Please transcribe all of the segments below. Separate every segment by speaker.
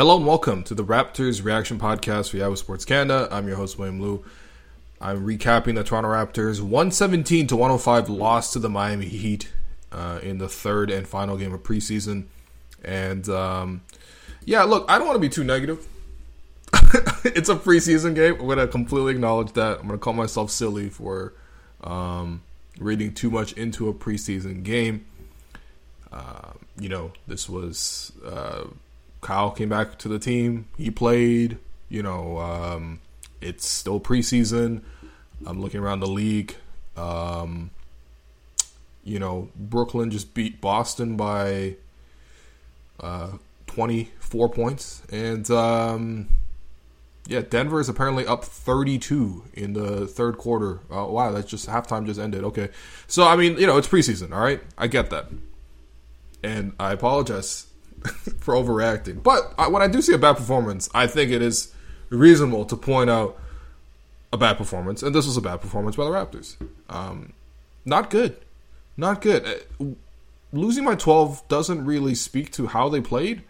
Speaker 1: Hello and welcome to the Raptors Reaction Podcast for Yahoo Sports Canada. I'm your host, William Lou. I'm recapping the Toronto Raptors 117 to 105 loss to the Miami Heat uh, in the third and final game of preseason. And um, yeah, look, I don't want to be too negative. it's a preseason game. I'm going to completely acknowledge that. I'm going to call myself silly for um, reading too much into a preseason game. Uh, you know, this was uh, Kyle came back to the team. He played. You know, um, it's still preseason. I'm looking around the league. Um, you know, Brooklyn just beat Boston by uh, 24 points. And um, yeah, Denver is apparently up 32 in the third quarter. Oh, wow, that's just halftime just ended. Okay. So, I mean, you know, it's preseason, all right? I get that. And I apologize for overreacting. But I, when I do see a bad performance, I think it is reasonable to point out a bad performance. And this was a bad performance by the Raptors. Um, not good. Not good. Uh, losing by 12 doesn't really speak to how they played.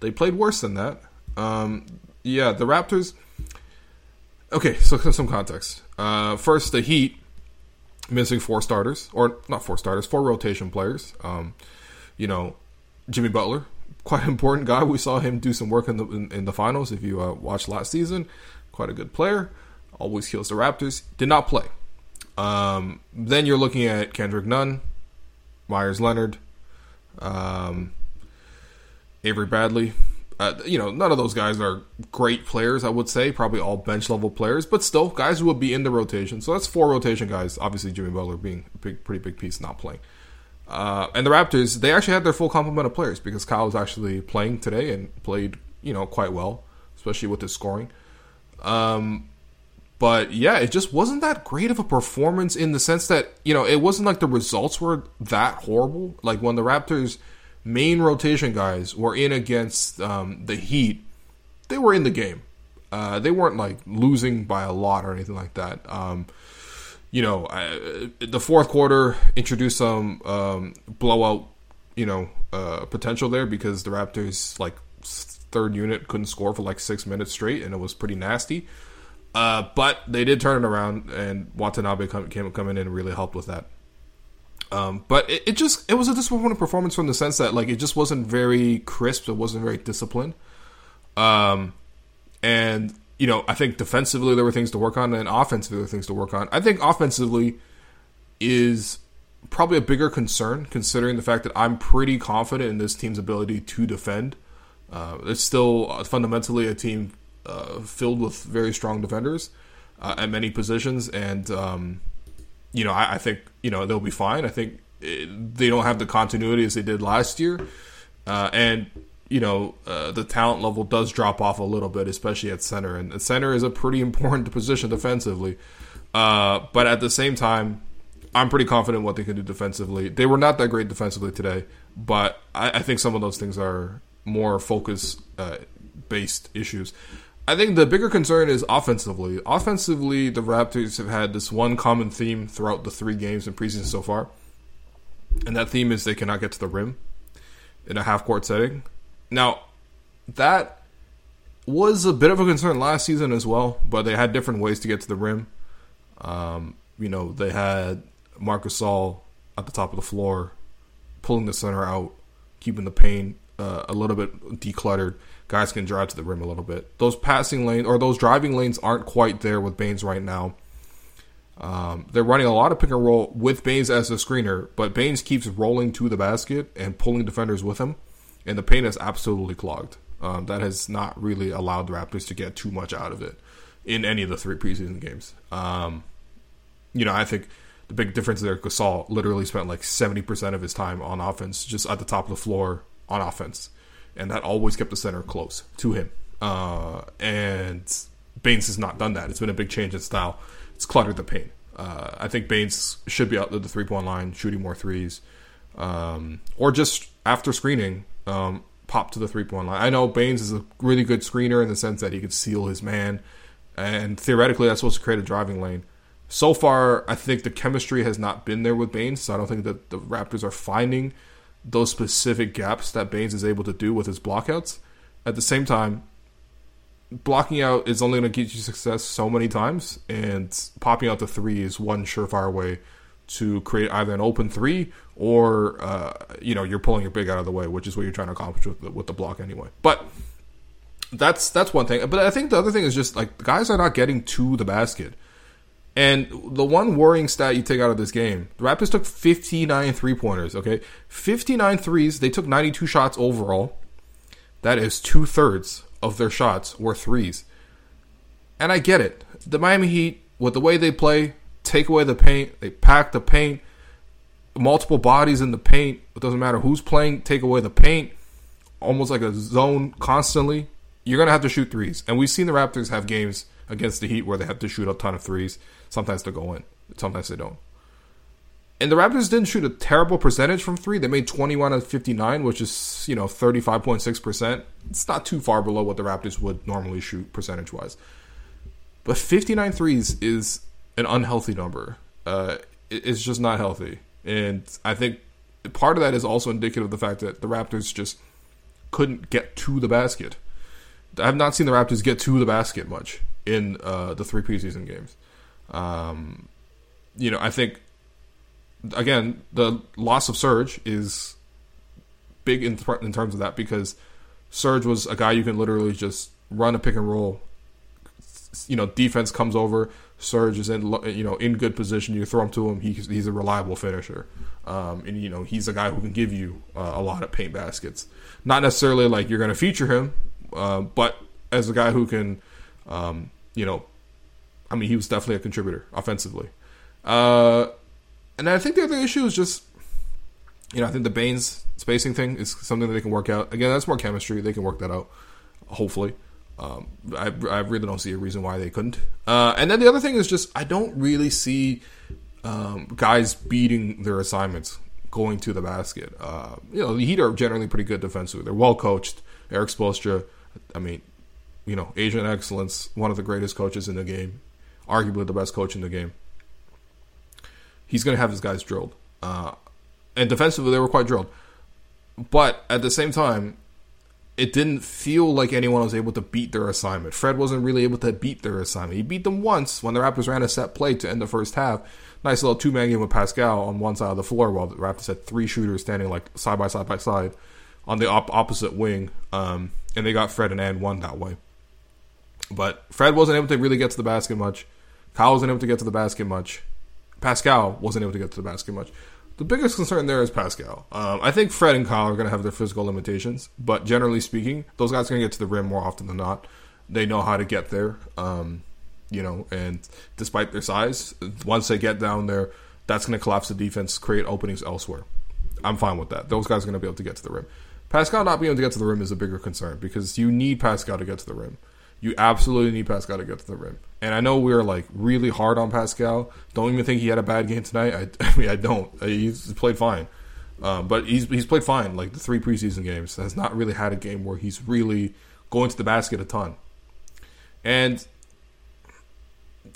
Speaker 1: They played worse than that. Um, yeah, the Raptors. Okay, so some context. Uh, first, the Heat missing four starters, or not four starters, four rotation players. Um, you know, Jimmy Butler, quite important guy. We saw him do some work in the in, in the finals. If you uh, watched last season, quite a good player. Always kills the Raptors. Did not play. Um, then you're looking at Kendrick Nunn, Meyers Leonard, um, Avery Bradley. Uh, you know, none of those guys are great players, I would say. Probably all bench level players, but still guys who would be in the rotation. So that's four rotation guys. Obviously, Jimmy Butler being a big, pretty big piece, not playing. Uh, and the Raptors, they actually had their full complement of players because Kyle was actually playing today and played, you know, quite well, especially with his scoring. Um, but yeah, it just wasn't that great of a performance in the sense that, you know, it wasn't like the results were that horrible. Like when the Raptors' main rotation guys were in against um, the Heat, they were in the game. Uh, they weren't like losing by a lot or anything like that. Um, you know, I, the fourth quarter introduced some um, blowout, you know, uh, potential there because the Raptors like third unit couldn't score for like six minutes straight, and it was pretty nasty. Uh, but they did turn it around, and Watanabe come, came coming in and really helped with that. Um, but it, it, just it was a disappointing performance from the sense that like it just wasn't very crisp. It wasn't very disciplined. Um, and you know I think defensively there were things to work on, and offensively there were things to work on. I think offensively is probably a bigger concern considering the fact that I'm pretty confident in this team's ability to defend. Uh, it's still fundamentally a team uh, filled with very strong defenders uh, at many positions, and um, you know I, I, think you know they'll be fine. I think it, they don't have the continuity as they did last year, uh, and you know uh, the talent level does drop off a little bit, especially at center, and the center is a pretty important position defensively. Uh, but at the same time, I'm pretty confident what they can do defensively. They were not that great defensively today, but I, I think some of those things are more focus uh, based issues. I think the bigger concern is offensively. Offensively, the Raptors have had this one common theme throughout the three games in preseason so far, and that theme is they cannot get to the rim in a half court setting. Now, that was a bit of a concern last season as well, but they had different ways to get to the rim. Um, you know, they had Marcus Gasol at the top of the floor, pulling the center out, keeping the paint uh, a little bit decluttered guys can drive to the rim a little bit. Those passing lanes or those driving lanes aren't quite there with Baynes right now. Um, they're running a lot of pick and roll with Baynes as a screener, but Baynes keeps rolling to the basket and pulling defenders with him, and the paint is absolutely clogged. Um, that has not really allowed the Raptors to get too much out of it in any of the three preseason games. Um, you know, I think the big difference there, Gasol literally spent like 70% of his time on offense, just at the top of the floor, on offense, and that always kept the center close to him. Uh, and Baynes has not done that. It's been a big change in style. It's cluttered the paint. Uh, I think Baynes should be out to the three point line, shooting more threes, um, or just after screening, um, pop to the three point line. I know Baynes is a really good screener in the sense that he could seal his man, and theoretically that's supposed to create a driving lane. So far, I think the chemistry has not been there with Baynes, so I don't think that the Raptors are finding those specific gaps that Baynes is able to do with his blockouts. At the same time, blocking out is only going to get you success so many times, and popping out the three is one surefire way to create either an open three or uh, you know you're pulling your big out of the way, which is what you're trying to accomplish with the, with the block anyway. But that's that's one thing. But I think the other thing is just like guys are not getting to the basket. And the one worrying stat you take out of this game, the Raptors took 59 three pointers, okay? 59 threes. They took 92 shots overall. That is two thirds of their shots were threes. And I get it. The Miami Heat, with the way they play, take away the paint, they pack the paint, multiple bodies in the paint. It doesn't matter who's playing, take away the paint, almost like a zone constantly. You're going to have to shoot threes. And we've seen the Raptors have games against the Heat where they have to shoot a ton of threes. Sometimes they go in, sometimes they don't. And the Raptors didn't shoot a terrible percentage from three. They made 21 of 59, which is, you know, 35.6%. It's not too far below what the Raptors would normally shoot percentage wise. But 59 threes is an unhealthy number. Uh, it's just not healthy. And I think part of that is also indicative of the fact that the Raptors just couldn't get to the basket. I have not seen the Raptors get to the basket much in uh, the three preseason games. Um, you know, I think again the loss of Serge is big in, th- in terms of that because Serge was a guy you can literally just run a pick and roll. You know, defense comes over. Serge is in you know in good position. You throw him to him. He's, he's a reliable finisher, um, and you know he's a guy who can give you uh, a lot of paint baskets. Not necessarily like you're going to feature him, uh, but as a guy who can, um, you know, I mean, he was definitely a contributor offensively. Uh, and I think the other issue is just, you know, I think the Baynes spacing thing is something that they can work out. Again, that's more chemistry. They can work that out, hopefully. Um, I, I really don't see a reason why they couldn't. Uh, and then the other thing is just, I don't really see um, guys beating their assignments going to the basket. Uh, you know, the Heat are generally pretty good defensively. They're well coached. Erik Spoelstra, I mean, you know, Asian excellence, one of the greatest coaches in the game arguably the best coach in the game. He's going to have his guys drilled. Uh, and defensively, they were quite drilled. But at the same time, it didn't feel like anyone was able to beat their assignment. Fred wasn't really able to beat their assignment. He beat them once when the Raptors ran a set play to end the first half. Nice little two man game with Pascal on one side of the floor while the Raptors had three shooters standing like side by side by side on the op- opposite wing. Um, and they got Fred and and one that way. But Fred wasn't able to really get to the basket much. Kyle wasn't able to get to the basket much. Pascal wasn't able to get to the basket much. The biggest concern there is Pascal. Um, I think Fred and Kyle are going to have their physical limitations, but generally speaking, those guys are going to get to the rim more often than not. They know how to get there, um, you know, and despite their size, once they get down there, that's going to collapse the defense, create openings elsewhere. I'm fine with that. Those guys are going to be able to get to the rim. Pascal not being able to get to the rim is a bigger concern because you need Pascal to get to the rim. You absolutely need Pascal to get to the rim. And I know we are like really hard on Pascal. Don't even think he had a bad game tonight. I, I mean, I don't. He's played fine, um, but he's he's played fine. Like the three preseason games, has not really had a game where he's really going to the basket a ton. And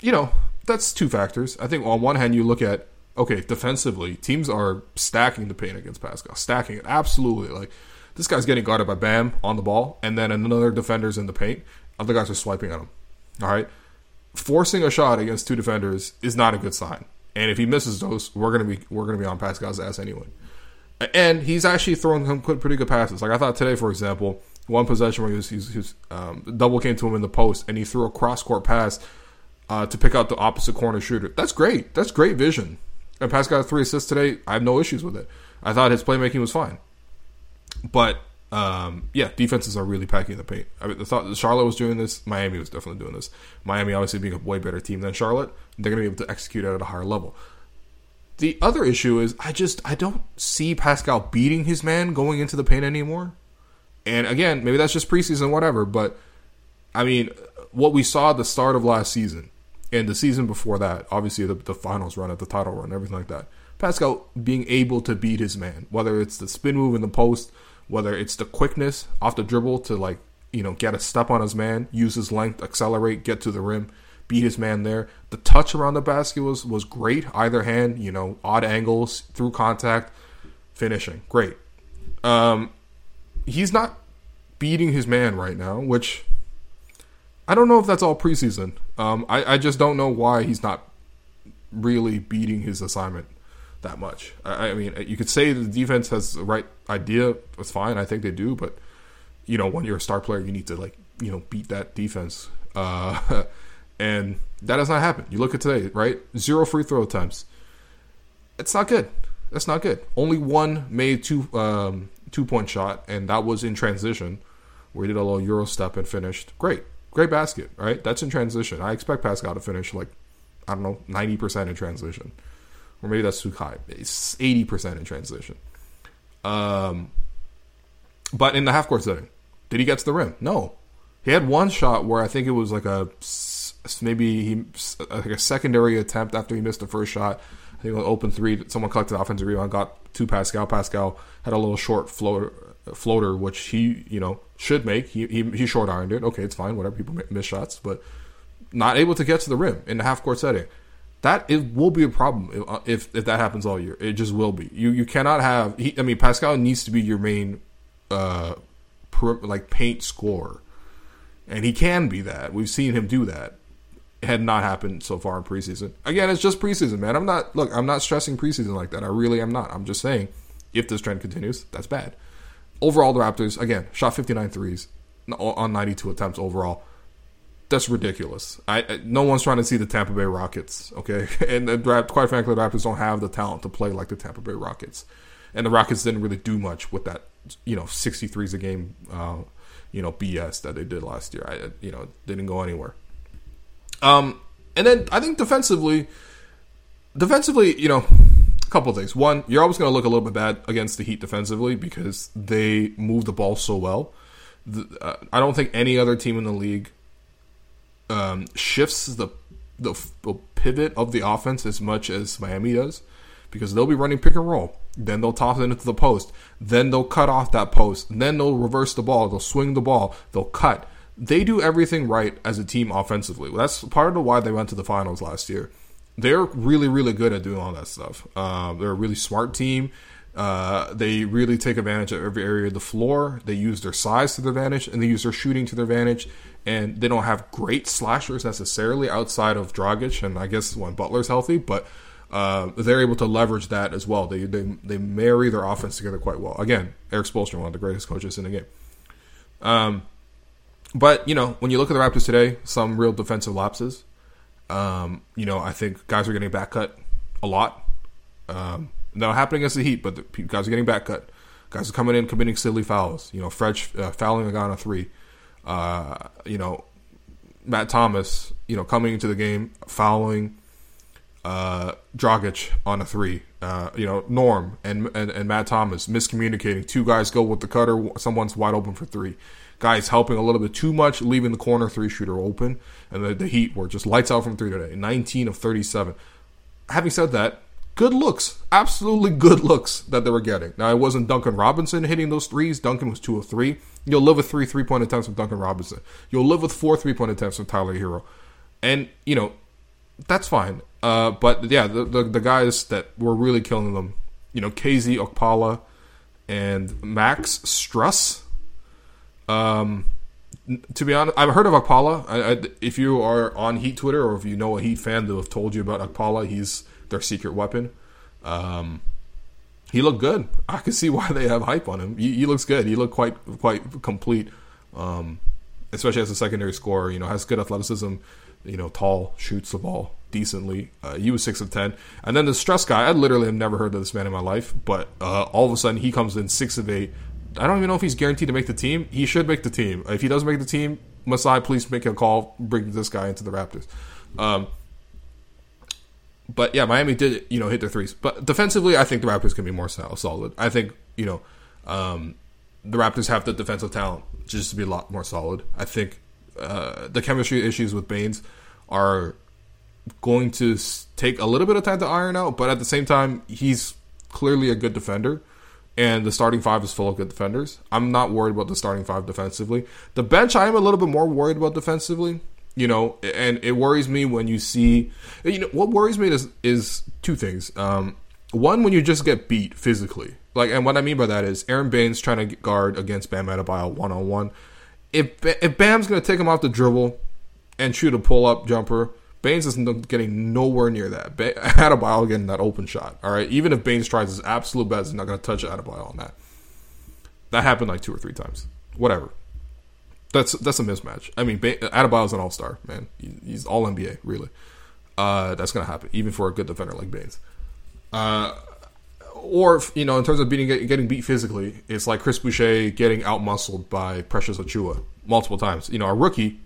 Speaker 1: you know that's two factors. I think on one hand you look at okay defensively, teams are stacking the paint against Pascal, stacking it absolutely. Like this guy's getting guarded by Bam on the ball, and then another defender's in the paint. Other guys are swiping at him. All right. Forcing a shot against two defenders is not a good sign. And if he misses those, we're gonna be we're gonna be on Pascal's ass anyway. And he's actually throwing some pretty good passes. Like I thought today, for example, one possession where he was, he was, he was um, double came to him in the post, and he threw a cross court pass uh, to pick out the opposite corner shooter. That's great. That's great vision. And Pascal got three assists today. I have no issues with it. I thought his playmaking was fine. But um, yeah, defenses are really packing the paint. I mean, the thought Charlotte was doing this. Miami was definitely doing this. Miami, obviously, being a way better team than Charlotte, they're going to be able to execute at a higher level. the other issue is I just I don't see Pascal beating his man going into the paint anymore. And again, maybe that's just preseason, whatever. But I mean, what we saw at the start of last season and the season before that, obviously the, the finals run at the title run, everything like that. Pascal being able to beat his man, whether it's the spin move in the post, whether it's the quickness off the dribble to like you know get a step on his man, use his length, accelerate, get to the rim, beat his man there. The touch around the basket was was great. Either hand, you know, odd angles through contact, finishing great. Um, he's not beating his man right now, which I don't know if that's all preseason. Um, I, I just don't know why he's not really beating his assignment that much. I, I, mean, you could say the defense has the right idea. It's fine. I think they do, but you know, when you're a star player, you need to like you know beat that defense. Uh, and that does not happen. You look at today, right? Zero free throw attempts. It's not good. That's not good. Only one made two um, two point shot, and that was in transition, where he did a little euro step and finished. Great, great basket, right? That's in transition. I expect Pascal to finish like I don't know ninety percent in transition, or maybe that's too high. It's eighty percent in transition. Um, but in the half court setting, did he get to the rim? No. He had one shot where I think it was like a maybe he like a secondary attempt after he missed the first shot. I think was open three. Someone collected the offensive rebound, got to Pascal. Pascal had a little short floater, floater, which he you know should make. He he, he short ironed it. Okay, it's fine. Whatever. People miss shots, but not able to get to the rim in the half court setting. That it will be a problem uh, if if that happens all year. It just will be. You you cannot have. He, I mean, Pascal needs to be your main, uh, per, like paint scorer, and he can be that. We've seen him do that had not happened so far in preseason. Again, it's just preseason, man. I'm not look, I'm not stressing preseason like that. I really am not. I'm just saying if this trend continues, that's bad. Overall, the Raptors again shot 59 threes on 92 attempts overall. That's ridiculous. I, no one's trying to see the Tampa Bay Rockets, okay? And the, quite frankly, the Raptors don't have the talent to play like the Tampa Bay Rockets, and the Rockets didn't really do much with that, you know, 63s a game, uh, you know, BS that they did last year. I, you know, didn't go anywhere. Um, and then I think defensively, defensively, you know, a couple of things. One, you're always going to look a little bit bad against the Heat defensively because they move the ball so well. The, uh, I don't think any other team in the league um, shifts the, the, pivot of the offense as much as Miami does because they'll be running pick and roll. Then they'll toss it into the post. Then they'll cut off that post. Then they'll reverse the ball. They'll swing the ball. They'll cut they do everything right as a team offensively. That's part of why they went to the finals last year. They're really, really good at doing all that stuff. Uh, they're a really smart team. Uh, they really take advantage of every area of the floor. They use their size to their advantage, and they use their shooting to their advantage. And they don't have great slashers necessarily outside of Dragic, and I guess when Butler's healthy, but uh, they're able to leverage that as well. They, they they marry their offense together quite well. Again, Erik Spoelstra, one of the greatest coaches in the game. Um, but you know, when you look at the Raptors today, some real defensive lapses. Um, you know, I think guys are getting back cut a lot. Um, not happening against the Heat, but the guys are getting back cut. Guys are coming in committing silly fouls. You know, Fred uh, fouling a guy on a three. Uh, you know, Matt Thomas. You know, coming into the game fouling uh, Dragic on a three. Uh, you know, Norm and, and and Matt Thomas miscommunicating. Two guys go with the cutter. Someone's wide open for three guys helping a little bit too much, leaving the corner three shooter open, and the, the Heat were just lights out from three today, 19 of 37. Having said that, good looks, absolutely good looks that they were getting. Now it wasn't Duncan Robinson hitting those threes. Duncan was two of three. You'll live with three three point attempts from Duncan Robinson. You'll live with four three point attempts from Tyler Herro. and you know that's fine. Uh, but yeah, the, the, the guys that were really killing them, you know, KZ Okpala and Max Strus um, to be honest, I've heard of Okpala. I, I, if you are on Heat Twitter or if you know a Heat fan that have told you about Okpala, he's their secret weapon. Um, he looked good. I can see why they have hype on him. He, he looks good. He looked quite quite complete, um, especially as a secondary scorer. You know, has good athleticism. You know, tall, shoots the ball decently. Uh, he was six of ten. And then the Strus guy, I literally have never heard of this man in my life, but uh, all of a sudden he comes in six of eight, I don't even know if he's guaranteed to make the team. He should make the team. If he doesn't make the team, Masai, please make a call. Bring this guy into the Raptors. Um, but yeah, Miami did you know hit their threes, but defensively, I think the Raptors can be more solid. I think you know um, the Raptors have the defensive talent just to be a lot more solid. I think uh, the chemistry issues with Baynes are going to take a little bit of time to iron out, but at the same time, he's clearly a good defender. And the starting five is full of good defenders. I'm not worried about the starting five defensively. The bench, I am a little bit more worried about defensively you know, and it worries me when you see, you know, what worries me is is two things. Um, one, when you just get beat physically, like, and what I mean by that is Aron Baynes trying to guard against Bam Adebayo one on one. If if Bam's to take him off the dribble and shoot a pull up jumper, Baynes is getting nowhere near that. Adebayo getting that open shot. All right, even if Baynes tries his absolute best, he's not to touch Adebayo on that. That happened like two or three times. Whatever. That's that's a mismatch. I mean, Adebayo's an all star, man. he's all NBA, really. Uh, that's gonna happen, even for a good defender like Baynes. Uh, or you know, in terms of beating getting beat physically, it's like Chris Boucher getting outmuscled by Precious Achiuwa multiple times. You know, a rookie,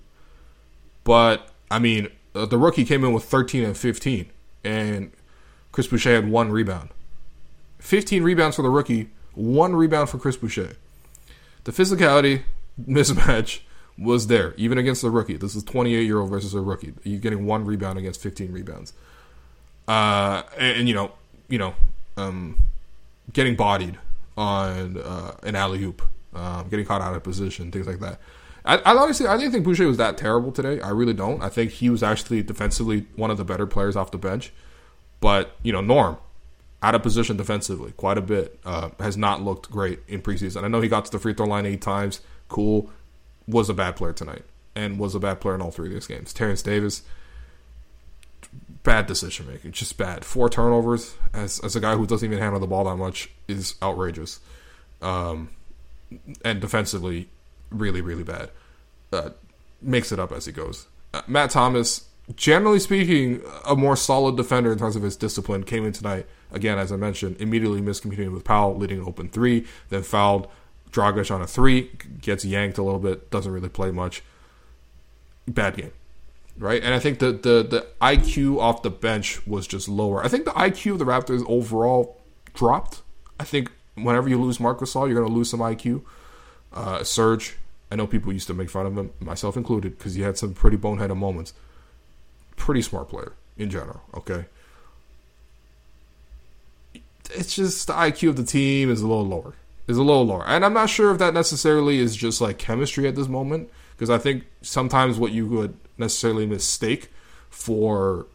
Speaker 1: but I mean, uh, the rookie came in with 13 and 15, and Chris Boucher had one rebound. 15 rebounds for the rookie, one rebound for Chris Boucher. The physicality mismatch was there, even against a rookie. This is 28 year old versus a rookie. You're getting one rebound against 15 rebounds. Uh, and, and, you know, you know, um, getting bodied on uh, an alley hoop, um, getting caught out of position, things like that. I, I honestly, I didn't think Boucher was that terrible today. I really don't. I think he was actually defensively one of the better players off the bench. But you know, Norm out of position defensively quite a bit. Uh, has not looked great in preseason. I know he got to the free throw line eight times cool, was a bad player tonight and was a bad player in all three of these games. Terence Davis, bad decision making, just bad. Four turnovers as as a guy who doesn't even handle the ball that much is outrageous. Um, and defensively, really really bad. Uh, makes it up as he goes. Uh, Matt Thomas, generally speaking, a more solid defender in terms of his discipline, came in tonight. Again, as I mentioned, immediately miscommunicating with Powell, leading an open three, then fouled Dragic on a three gets yanked a little bit, doesn't really play much. Bad game, right? And I think the the the IQ off the bench was just lower. I think the IQ of the Raptors overall dropped. I think whenever you lose Marc Gasol, you're going to lose some IQ. Uh, Serge, I know people used to make fun of him, myself included, because he had some pretty boneheaded moments. Pretty smart player in general. Okay. It's just the IQ of the team is a little lower is a little lower. And I'm not sure if that necessarily is just like chemistry at this moment, because I think sometimes what you would necessarily mistake for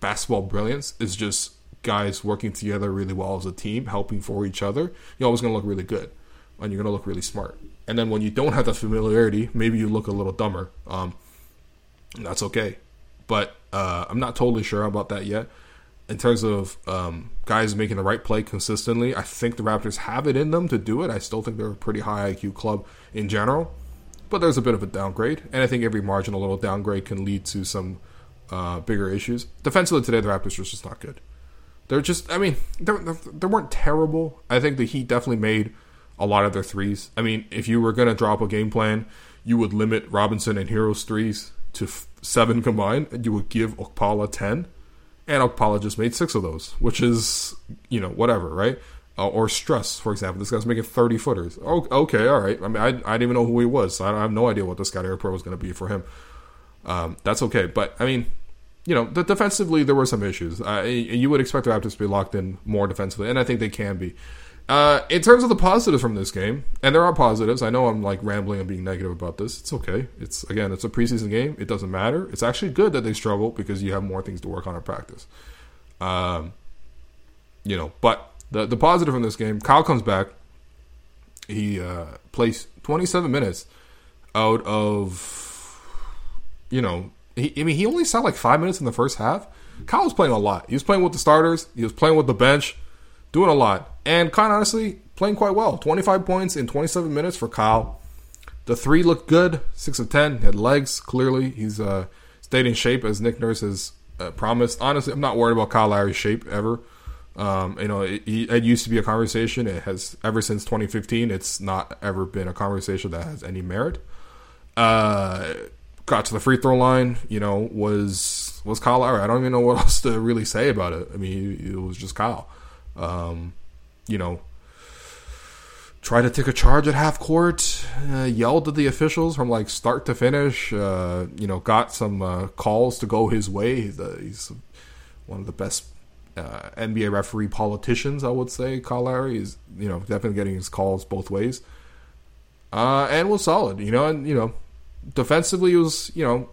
Speaker 1: basketball brilliance is just guys working together really well as a team, helping for each other. You're always going to look really good, and you're going to look really smart. And then when you don't have that familiarity, maybe you look a little dumber. Um, that's okay. But uh, I'm not totally sure about that yet in terms of um, guys making the right play consistently, I think the Raptors have it in them to do it. I still think they're a pretty high IQ club in general, but there's a bit of a downgrade, and I think every marginal little downgrade can lead to some uh, bigger issues. Defensively today, the Raptors are just not good. They're just, I mean, they they weren't terrible. I think the Heat definitely made a lot of their threes. I mean, if you were going to drop a game plan, you would limit Robinson and Herro's threes to f- seven combined, and you would give Okpala ten and just made six of those, which is you know whatever, right? Uh, or Strus, for example, this guy's making thirty footers. Oh, okay, all right. I mean, I, I didn't even know who he was, so I, have no idea what the scouting report was going to be for him. Um, that's okay, but I mean, you know, the, defensively there were some issues. Uh, you would expect the Raptors to be locked in more defensively, and I think they can be. Uh, in terms of the positives from this game, and there are positives. I know I'm like rambling and being negative about this. It's okay. It's again, it's a preseason game. It doesn't matter. It's actually good that they struggle because you have more things to work on in practice. Um, you know, but the the positive from this game, Kyle comes back. He uh, plays 27 minutes out of, you know, he, I mean, he only sat like five minutes in the first half. Kyle was playing a lot. He was playing with the starters. He was playing with the bench doing a lot, and of honestly playing quite well. 25 points in 27 minutes for Kyle. The three looked good, six of ten, had legs. Clearly, he's uh, stayed in shape as Nick Nurse has uh, promised. Honestly, I'm not worried about Kyle Lowry's shape ever. Um, you know, it, it, used to be a conversation. It has ever since 2015. It's not ever been a conversation that has any merit. Uh, got to the free throw line. You know, was was Kyle Lowry. I don't even know what else to really say about it. I mean, it was just Kyle. Um, you know, tried to take a charge at half court, uh, yelled at the officials from like start to finish. Uh, you know, got some uh, calls to go his way. He's, he's one of the best uh, NBA referee politicians, I would say. Kyle Lowry is, you know, definitely getting his calls both ways, uh, and was solid. You know, and you know, defensively was, you know,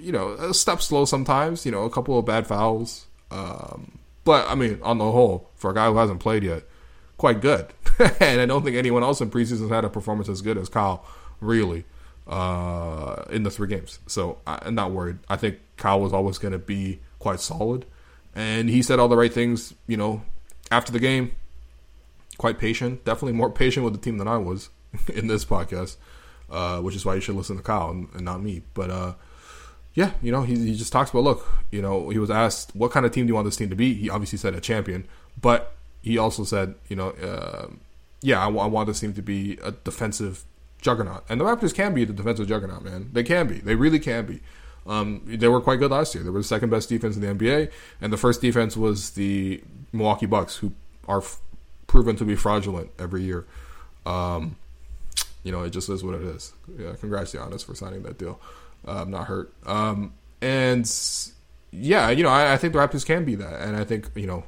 Speaker 1: you know, a step slow sometimes. You know, a couple of bad fouls. Um, but I mean, on the whole, for a guy who hasn't played yet, quite good. and I don't think anyone else in preseason had a performance as good as Kyle, really, uh, in the three games. So I'm not worried. I think Kyle was always going to be quite solid. And he said all the right things, you know, after the game. Quite patient. Definitely more patient with the team than I was in this podcast, uh, which is why you should listen to Kyle and, and not me. But, uh, yeah, you know, he, he just talks about look, you know, he was asked what kind of team do you want this team to be. He obviously said a champion, but he also said, you know, uh, yeah, I, I want this team to be a defensive juggernaut, and the Raptors can be the defensive juggernaut, man. They can be. They really can be. Um, they were quite good last year. They were the second best defense in the NBA, and the first defense was the Milwaukee Bucks, who are f- proven to be fraudulent every year. Um, you know, it just is what it is. Yeah, congrats, Giannis, for signing that deal. Uh, I'm not hurt. Um, and yeah, you know, I, I, think the Raptors can be that, and I think you know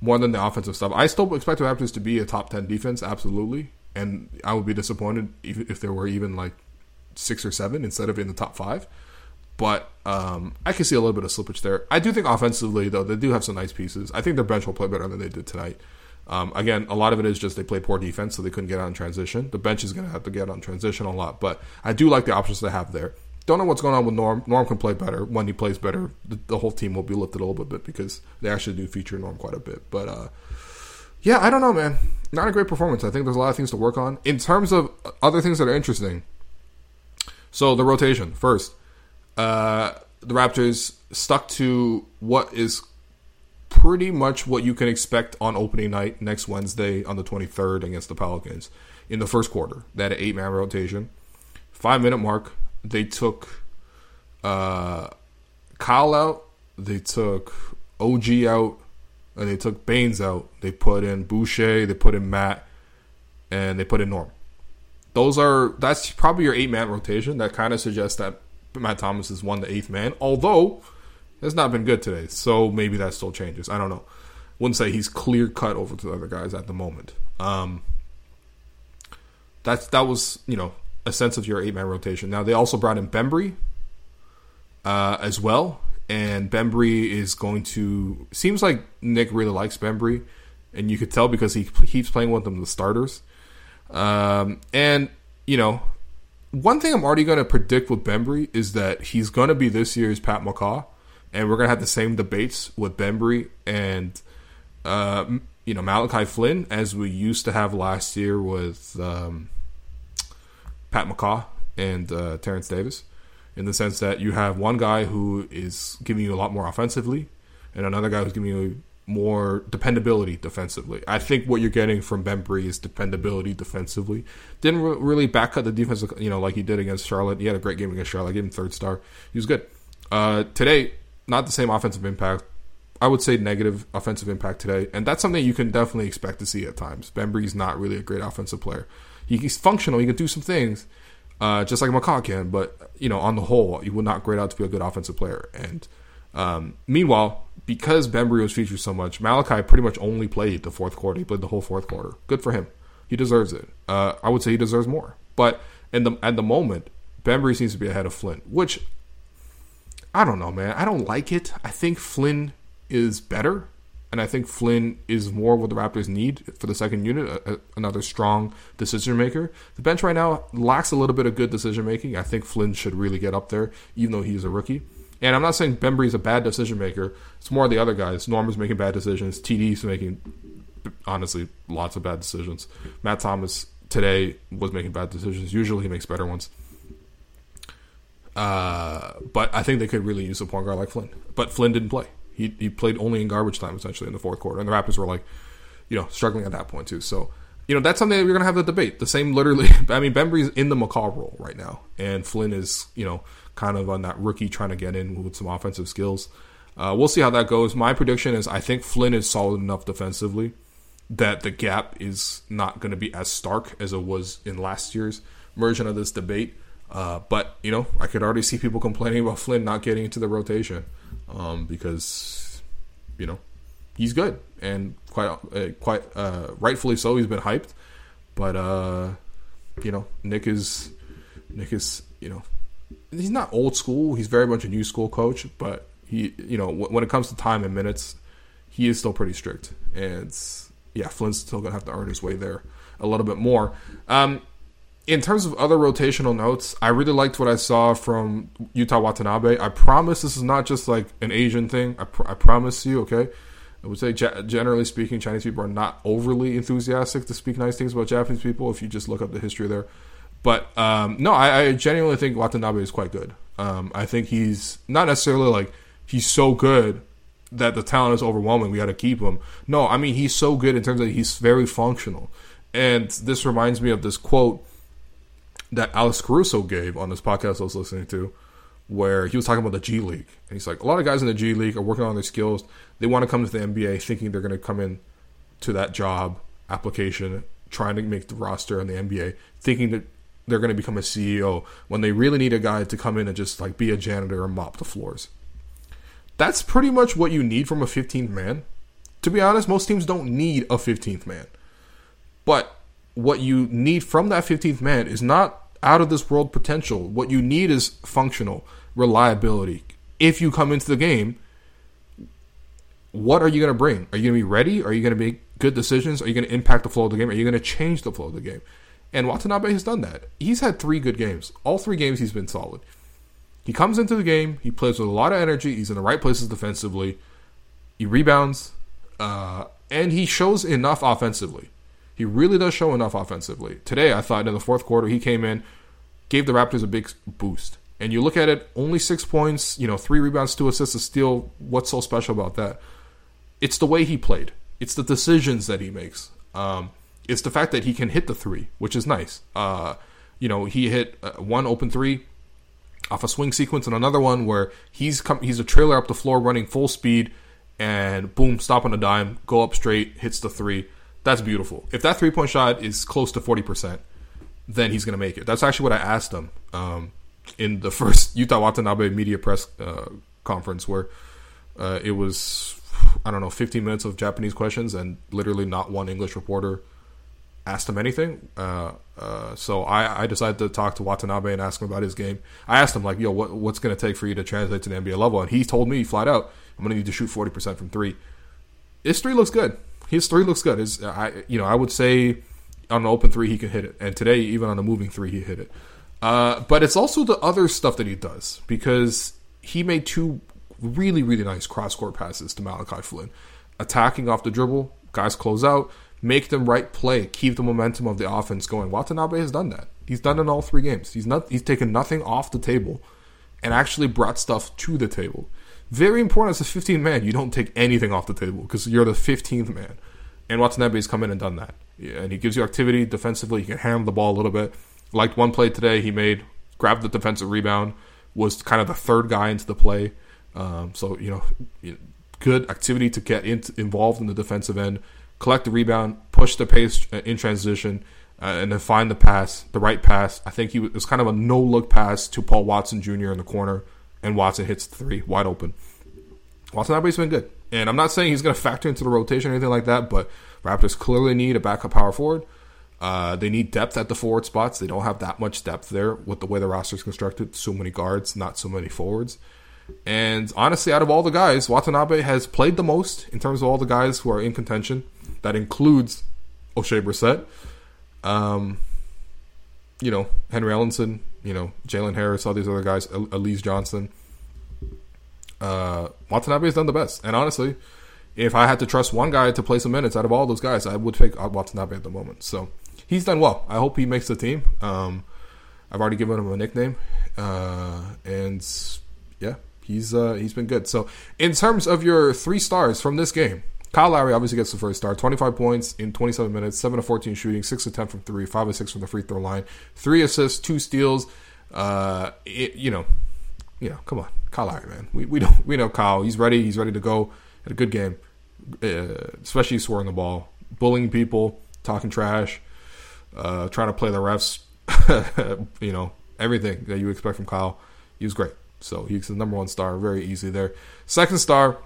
Speaker 1: more than the offensive stuff. I still expect the Raptors to be a top ten defense, absolutely, and I would be disappointed if, if there were even like six or seven instead of in the top five. But um, I can see a little bit of slippage there. I do think offensively, though, they do have some nice pieces. I think their bench will play better than they did tonight. Um, again, a lot of it is just they play poor defense, so they couldn't get on transition. The bench is going to have to get on transition a lot, but I do like the options they have there. Don't know what's going on with Norm. Norm can play better. When he plays better, the, the whole team will be lifted a little bit because they actually do feature Norm quite a bit. But uh, yeah, I don't know, man. Not a great performance. I think there's a lot of things to work on. In terms of other things that are interesting, so the rotation first. Uh, the Raptors stuck to what is pretty much what you can expect on opening night next Wednesday on the 23rd against the Pelicans in the first quarter. That eight man rotation, five minute mark they took uh, Kyle out, they took OG out, and they took Baynes out. They put in Boucher, they put in Matt, and they put in Norm. Those are that's probably your eight man rotation. That kind of suggests that Matt Thomas is one the eighth man, although it's not been good today. So maybe that still changes. I don't know. Wouldn't say he's clear cut over to the other guys at the moment. Um, that's that was you know a sense of your eight man rotation. Now they also brought in Bembry uh, as well, and Bembry is going to. Seems like Nick really likes Bembry, and you could tell because he keeps playing with them the starters. Um, and you know, one thing I'm already going to predict with Bembry is that he's going to be this year's Pat McCaw, and we're going to have the same debates with Bembry and. Uh, you know Malachi Flynn, as we used to have last year with um, Pat McCaw and uh, Terence Davis, in the sense that you have one guy who is giving you a lot more offensively, and another guy who's giving you more dependability defensively. I think what you're getting from Bembry is dependability defensively. Didn't re- really backcut the defense, you know, like he did against Charlotte. He had a great game against Charlotte. I gave him third star. He was good. Uh, today, not the same offensive impact. I would say negative offensive impact today, and that's something you can definitely expect to see at times. Bembry's not really a great offensive player. He's functional. He can do some things, uh, just like McCaw can. But you know, on the whole, he would not grade out to be a good offensive player. And um, meanwhile, because Bembry was featured so much, Malachi pretty much only played the fourth quarter. He played the whole fourth quarter. Good for him. He deserves it. Uh, I would say he deserves more. But in the at the moment, Bembry seems to be ahead of Flynn, which I don't know, man. I don't like it. I think Flynn is better and I think Flynn is more what the Raptors need for the second unit, a, a, another strong decision maker. The bench right now lacks a little bit of good decision making. I think Flynn should really get up there, even though he's a rookie. And I'm not saying Bembry is a bad decision maker. It's more the other guys. Norman's making bad decisions. TD's making, honestly, lots of bad decisions. Matt Thomas today was making bad decisions. Usually he makes better ones. Uh, but I think they could really use a point guard like Flynn. But Flynn didn't play. He he played only in garbage time essentially in the fourth quarter, and the Raptors were like, you know, struggling at that point too. So you know, that's something that we're gonna have the debate. The same, literally. I mean, Bembry's in the McCaw role right now, and Flynn is, you know, kind of on that rookie trying to get in with some offensive skills. Uh, we'll see how that goes. My prediction is I think Flynn is solid enough defensively that the gap is not going to be as stark as it was in last year's version of this debate. Uh, but you know, I could already see people complaining about Flynn not getting into the rotation um, because you know he's good and quite uh, quite uh, rightfully so. He's been hyped, but uh, you know, Nick is Nick is you know he's not old school. He's very much a new school coach, but he you know when it comes to time and minutes, he is still pretty strict. And yeah, Flynn's still gonna have to earn his way there a little bit more. Um, in terms of other rotational notes, I really liked what I saw from Yuta Watanabe. I promise this is not just like an Asian thing. I, pr- I promise you, okay? I would say, generally speaking, Chinese people are not overly enthusiastic to speak nice things about Japanese people if you just look up the history there. But um, no, I, I, genuinely think Watanabe is quite good. Um, I think he's not necessarily like he's so good that the talent is overwhelming. We got to keep him. No, I mean he's so good in terms of he's very functional. And this reminds me of this quote that Alex Caruso gave on this podcast I was listening to, where he was talking about the G League. And he's like, a lot of guys in the G League are working on their skills. They want to come to the NBA thinking they're going to come in to that job application, trying to make the roster in the NBA, thinking that they're going to become a CEO when they really need a guy to come in and just like be a janitor and mop the floors. That's pretty much what you need from a 15th man. To be honest, most teams don't need a 15th man. But what you need from that 15th man is not out of this world potential. What you need is functional reliability. If you come into the game, what are you going to bring? Are you going to be ready? Are you going to make good decisions? Are you going to impact the flow of the game? Are you going to change the flow of the game? And Watanabe has done that. He's had three good games. All three games he's been solid. He comes into the game, he plays with a lot of energy, he's in the right places defensively, he rebounds, uh, and he shows enough offensively. He really does show enough offensively. Today, I thought in the fourth quarter, he came in, gave the Raptors a big boost. And you look at it, only six points, you know, three rebounds, two assists, a steal. What's so special about that? It's the way he played. It's the decisions that he makes. Um, it's the fact that he can hit the three, which is nice. Uh, you know, he hit uh, one open three off a swing sequence and another one where he's come, he's a trailer up the floor running full speed and boom, stop on a dime, go up straight, hits the three. That's beautiful. If that three point shot is close to 40%, then he's going to make it. That's actually what I asked him um, in the first Yuta Watanabe media press uh, conference where uh, it was, I don't know, 15 minutes of Japanese questions and literally not one English reporter asked him anything. Uh, uh, so I, I, decided to talk to Watanabe and ask him about his game. I asked him like, "Yo, what, what's going to take for you to translate to the NBA level?" And he told me flat out, "I'm going to need to shoot 40 percent from three. His three looks good his three looks good. His, I, you know, I would say on an open three he can hit it, and today even on a moving three he hit it. Uh, but it's also the other stuff that he does because he made two really really nice cross court passes to Malachi Flynn, attacking off the dribble. Guys close out, make them right play, keep the momentum of the offense going. Watanabe has done that. He's done it in all three games. He's not. He's taken nothing off the table, and actually brought stuff to the table. Very important as a 15th man, you don't take anything off the table because you're the 15th man. And Watanabe's come in and done that. Yeah, and he gives you activity defensively. He can handle the ball a little bit. Liked one play today, he made, grabbed the defensive rebound, was kind of the third guy into the play. Um, so, you know, good activity to get in, involved in the defensive end, collect the rebound, push the pace uh, in transition, uh, and then find the pass, the right pass. I think he was, was kind of a no look pass to Paul Watson Jr. in the corner and Watson hits three wide open. Watanabe's been good, and I'm not saying he's going to factor into the rotation or anything like that, but Raptors clearly need a backup power forward. Uh, they need depth at the forward spots. They don't have that much depth there with the way the roster is constructed. So many guards, not so many forwards. And honestly, out of all the guys, Watanabe has played the most in terms of all the guys who are in contention. That includes Oshae Brissett, um, you know, Henry Ellenson, you know, Jalen Harris, all these other guys, Alize Johnson. Uh, Watanabe has done the best. And honestly, if I had to trust one guy to play some minutes out of all those guys, I would pick Watanabe at the moment. So he's done well. I hope he makes the team. Um, I've already given him a nickname, uh, and yeah, he's uh, he's been good. So in terms of your three stars from this game, Kyle Lowry obviously gets the first star. 25 points in 27 minutes, 7 to 14 shooting, 6 to 10 from 3, 5 of 6 from the free throw line, 3 assists, 2 steals. Uh, it, you know, you know, come on. Kyle Lowry, man. We, we, don't, we know Kyle. He's ready. He's ready to go. Had a good game, uh, especially scoring the ball, bullying people, talking trash, uh, trying to play the refs. you know, everything that you expect from Kyle. He was great. So he's the number one star, very easy there. Second star,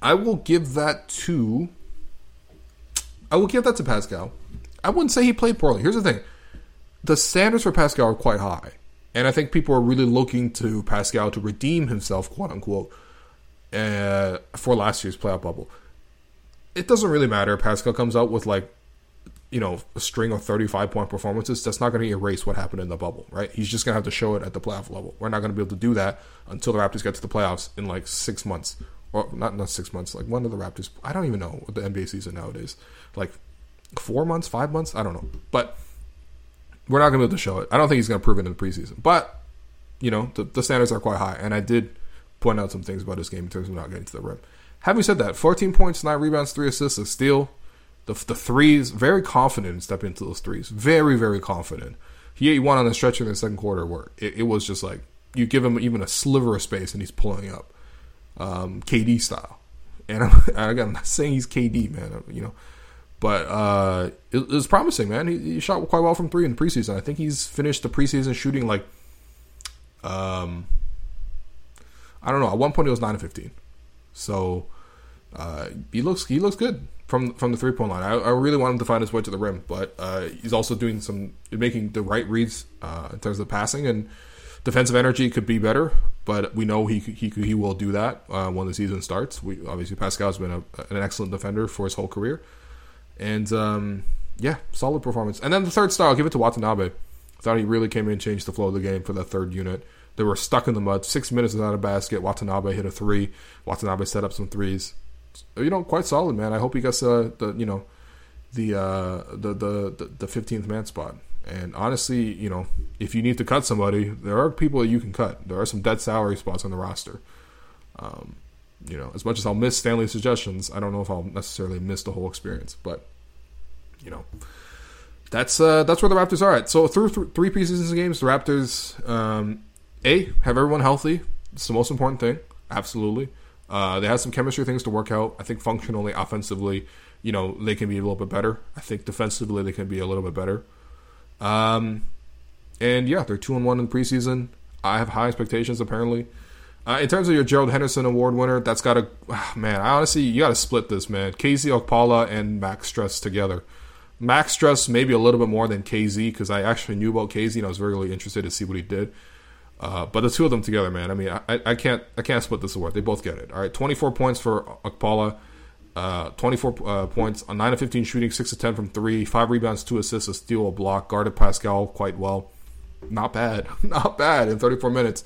Speaker 1: I will give that to. I will give that to Pascal. I wouldn't say he played poorly. Here's the thing: the standards for Pascal are quite high, and I think people are really looking to Pascal to redeem himself, quote unquote, uh, for last year's playoff bubble. It doesn't really matter. Pascal comes out with like you know, a string of 35 point performances, that's not going to erase what happened in the bubble, right? He's just going to have to show it at the playoff level. We're not going to be able to do that until the Raptors get to the playoffs in like six months. Or not, not six months, like when do the Raptors, I don't even know what the NBA season nowadays. Like four months, five months? I don't know. But we're not going to be able to show it. I don't think he's going to prove it in the preseason. But, you know, the, the standards are quite high. And I did point out some things about his game in terms of not getting to the rim. Having said that, 14 points, 9 rebounds, 3 assists, a steal the, the threes, very confident in stepping into those threes. Very, very confident. He ate one on the stretch in the second quarter where it, it, was just like you give him even a sliver of space and he's pulling up, um, KD style. And I'm, I'm not saying he's KD, man. You know, but uh, it, it, was promising, man. He, he, shot quite well from three in the preseason. I think he's finished the preseason shooting like, um, I don't know. At one point, it was nine and fifteen. So uh, he looks he looks good from from the three point line. I, I, really want him to find his way to the rim, but uh, he's also doing some making the right reads uh, in terms of passing and defensive energy could be better. But we know he he he will do that uh, when the season starts. We obviously Pascal's been a, an excellent defender for his whole career, and um, yeah, solid performance. And then the third star, I'll give it to Watanabe. Thought he really came in and changed the flow of the game for that third unit. They were stuck in the mud. Six minutes without a basket. Watanabe hit a three. Watanabe set up some threes you know, quite solid, man. I hope he gets uh, the you know the uh, the the the fifteenth man spot. And honestly, you know, if you need to cut somebody, there are people that you can cut. There are some dead salary spots on the roster. Um, you know, as much as I'll miss Stanley's suggestions, I don't know if I'll necessarily miss the whole experience. But you know, that's uh, that's where the Raptors are at. So through th- three preseason games, the Raptors, um, a have everyone healthy. It's the most important thing. Absolutely. Uh, they have some chemistry things to work out. I think functionally, offensively, you know, they can be a little bit better. I think defensively, they can be a little bit better. Um, and yeah, they're two and one in preseason. I have high expectations apparently. Uh, in terms of your Gerald Henderson Award winner, that's got to oh, man. I honestly, you got to split this man. KZ Okpala and Max Strus together. Max Strus maybe a little bit more than KZ because I actually knew about KZ and I was very really interested to see what he did. Uh, but the two of them together, man. I mean, I, I can't I can't split this award. They both get it. All right, 24 points for Okpala, uh, 24 uh, points on 9 of 15 shooting, 6 of 10 from 3, 5 rebounds, 2 assists, a steal, a block, guarded Pascal quite well. Not bad. Not bad in 34 minutes.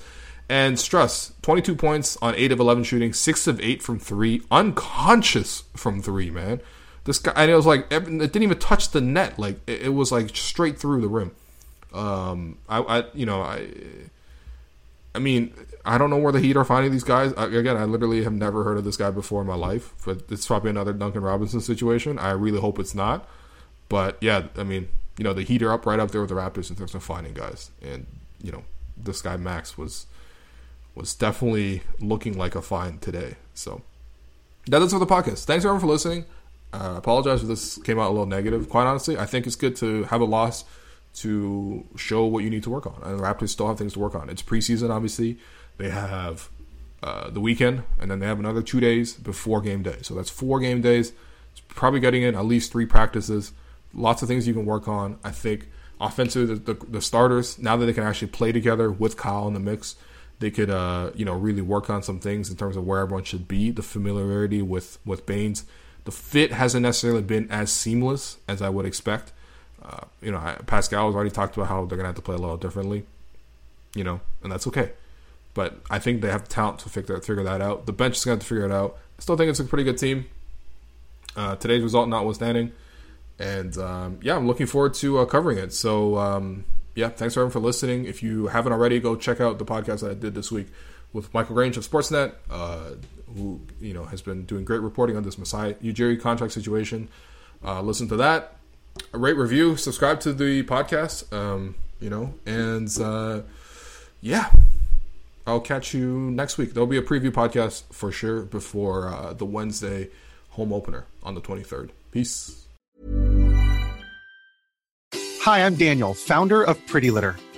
Speaker 1: And Strus, 22 points on 8 of 11 shooting, 6 of 8 from 3, unconscious from 3, man. This guy, and it was like, it didn't even touch the net. Like, it, it was like straight through the rim. Um, I, I you know, I I mean, I don't know where the Heat are finding these guys. I, again, I literally have never heard of this guy before in my life, but it's probably another Duncan Robinson situation. I really hope it's not. But yeah, I mean, you know, the Heat are up right up there with the Raptors in terms of finding guys, and you know, this guy Max was was definitely looking like a find today. So that is it for the podcast. Thanks everyone for listening. Uh, apologize if this came out a little negative. Quite honestly, I think it's good to have a loss to show what you need to work on. And the Raptors still have things to work on. It's preseason, obviously. They have uh, the weekend, and then they have another two days before game day. So that's four game days. It's probably getting in at least three practices. Lots of things you can work on. I think offensively, the, the, the starters now that they can actually play together with Kyle in the mix, they could uh, you know really work on some things in terms of where everyone should be. The familiarity with with Baynes, the fit hasn't necessarily been as seamless as I would expect. Uh, you know, Pascal has already talked about how they're going to have to play a little differently, you know, and that's okay. But I think they have the talent to figure, figure that out. The bench is going to have to figure it out. I still think it's a pretty good team. Uh, today's result notwithstanding. And um, yeah, I'm looking forward to uh, covering it. So um, yeah, thanks everyone for listening. If you haven't already, go check out the podcast that I did this week with Michael Grange of Sportsnet. Uh, who you know has been doing great reporting on this Masai Ujiri contract situation. Uh, listen to that, rate, review, subscribe to the podcast. Um, you know, and uh, yeah, I'll catch you next week. There'll be a preview podcast for sure before uh, the Wednesday home opener on the 23rd. Peace.
Speaker 2: Hi, I'm Daniel, founder of Pretty Litter.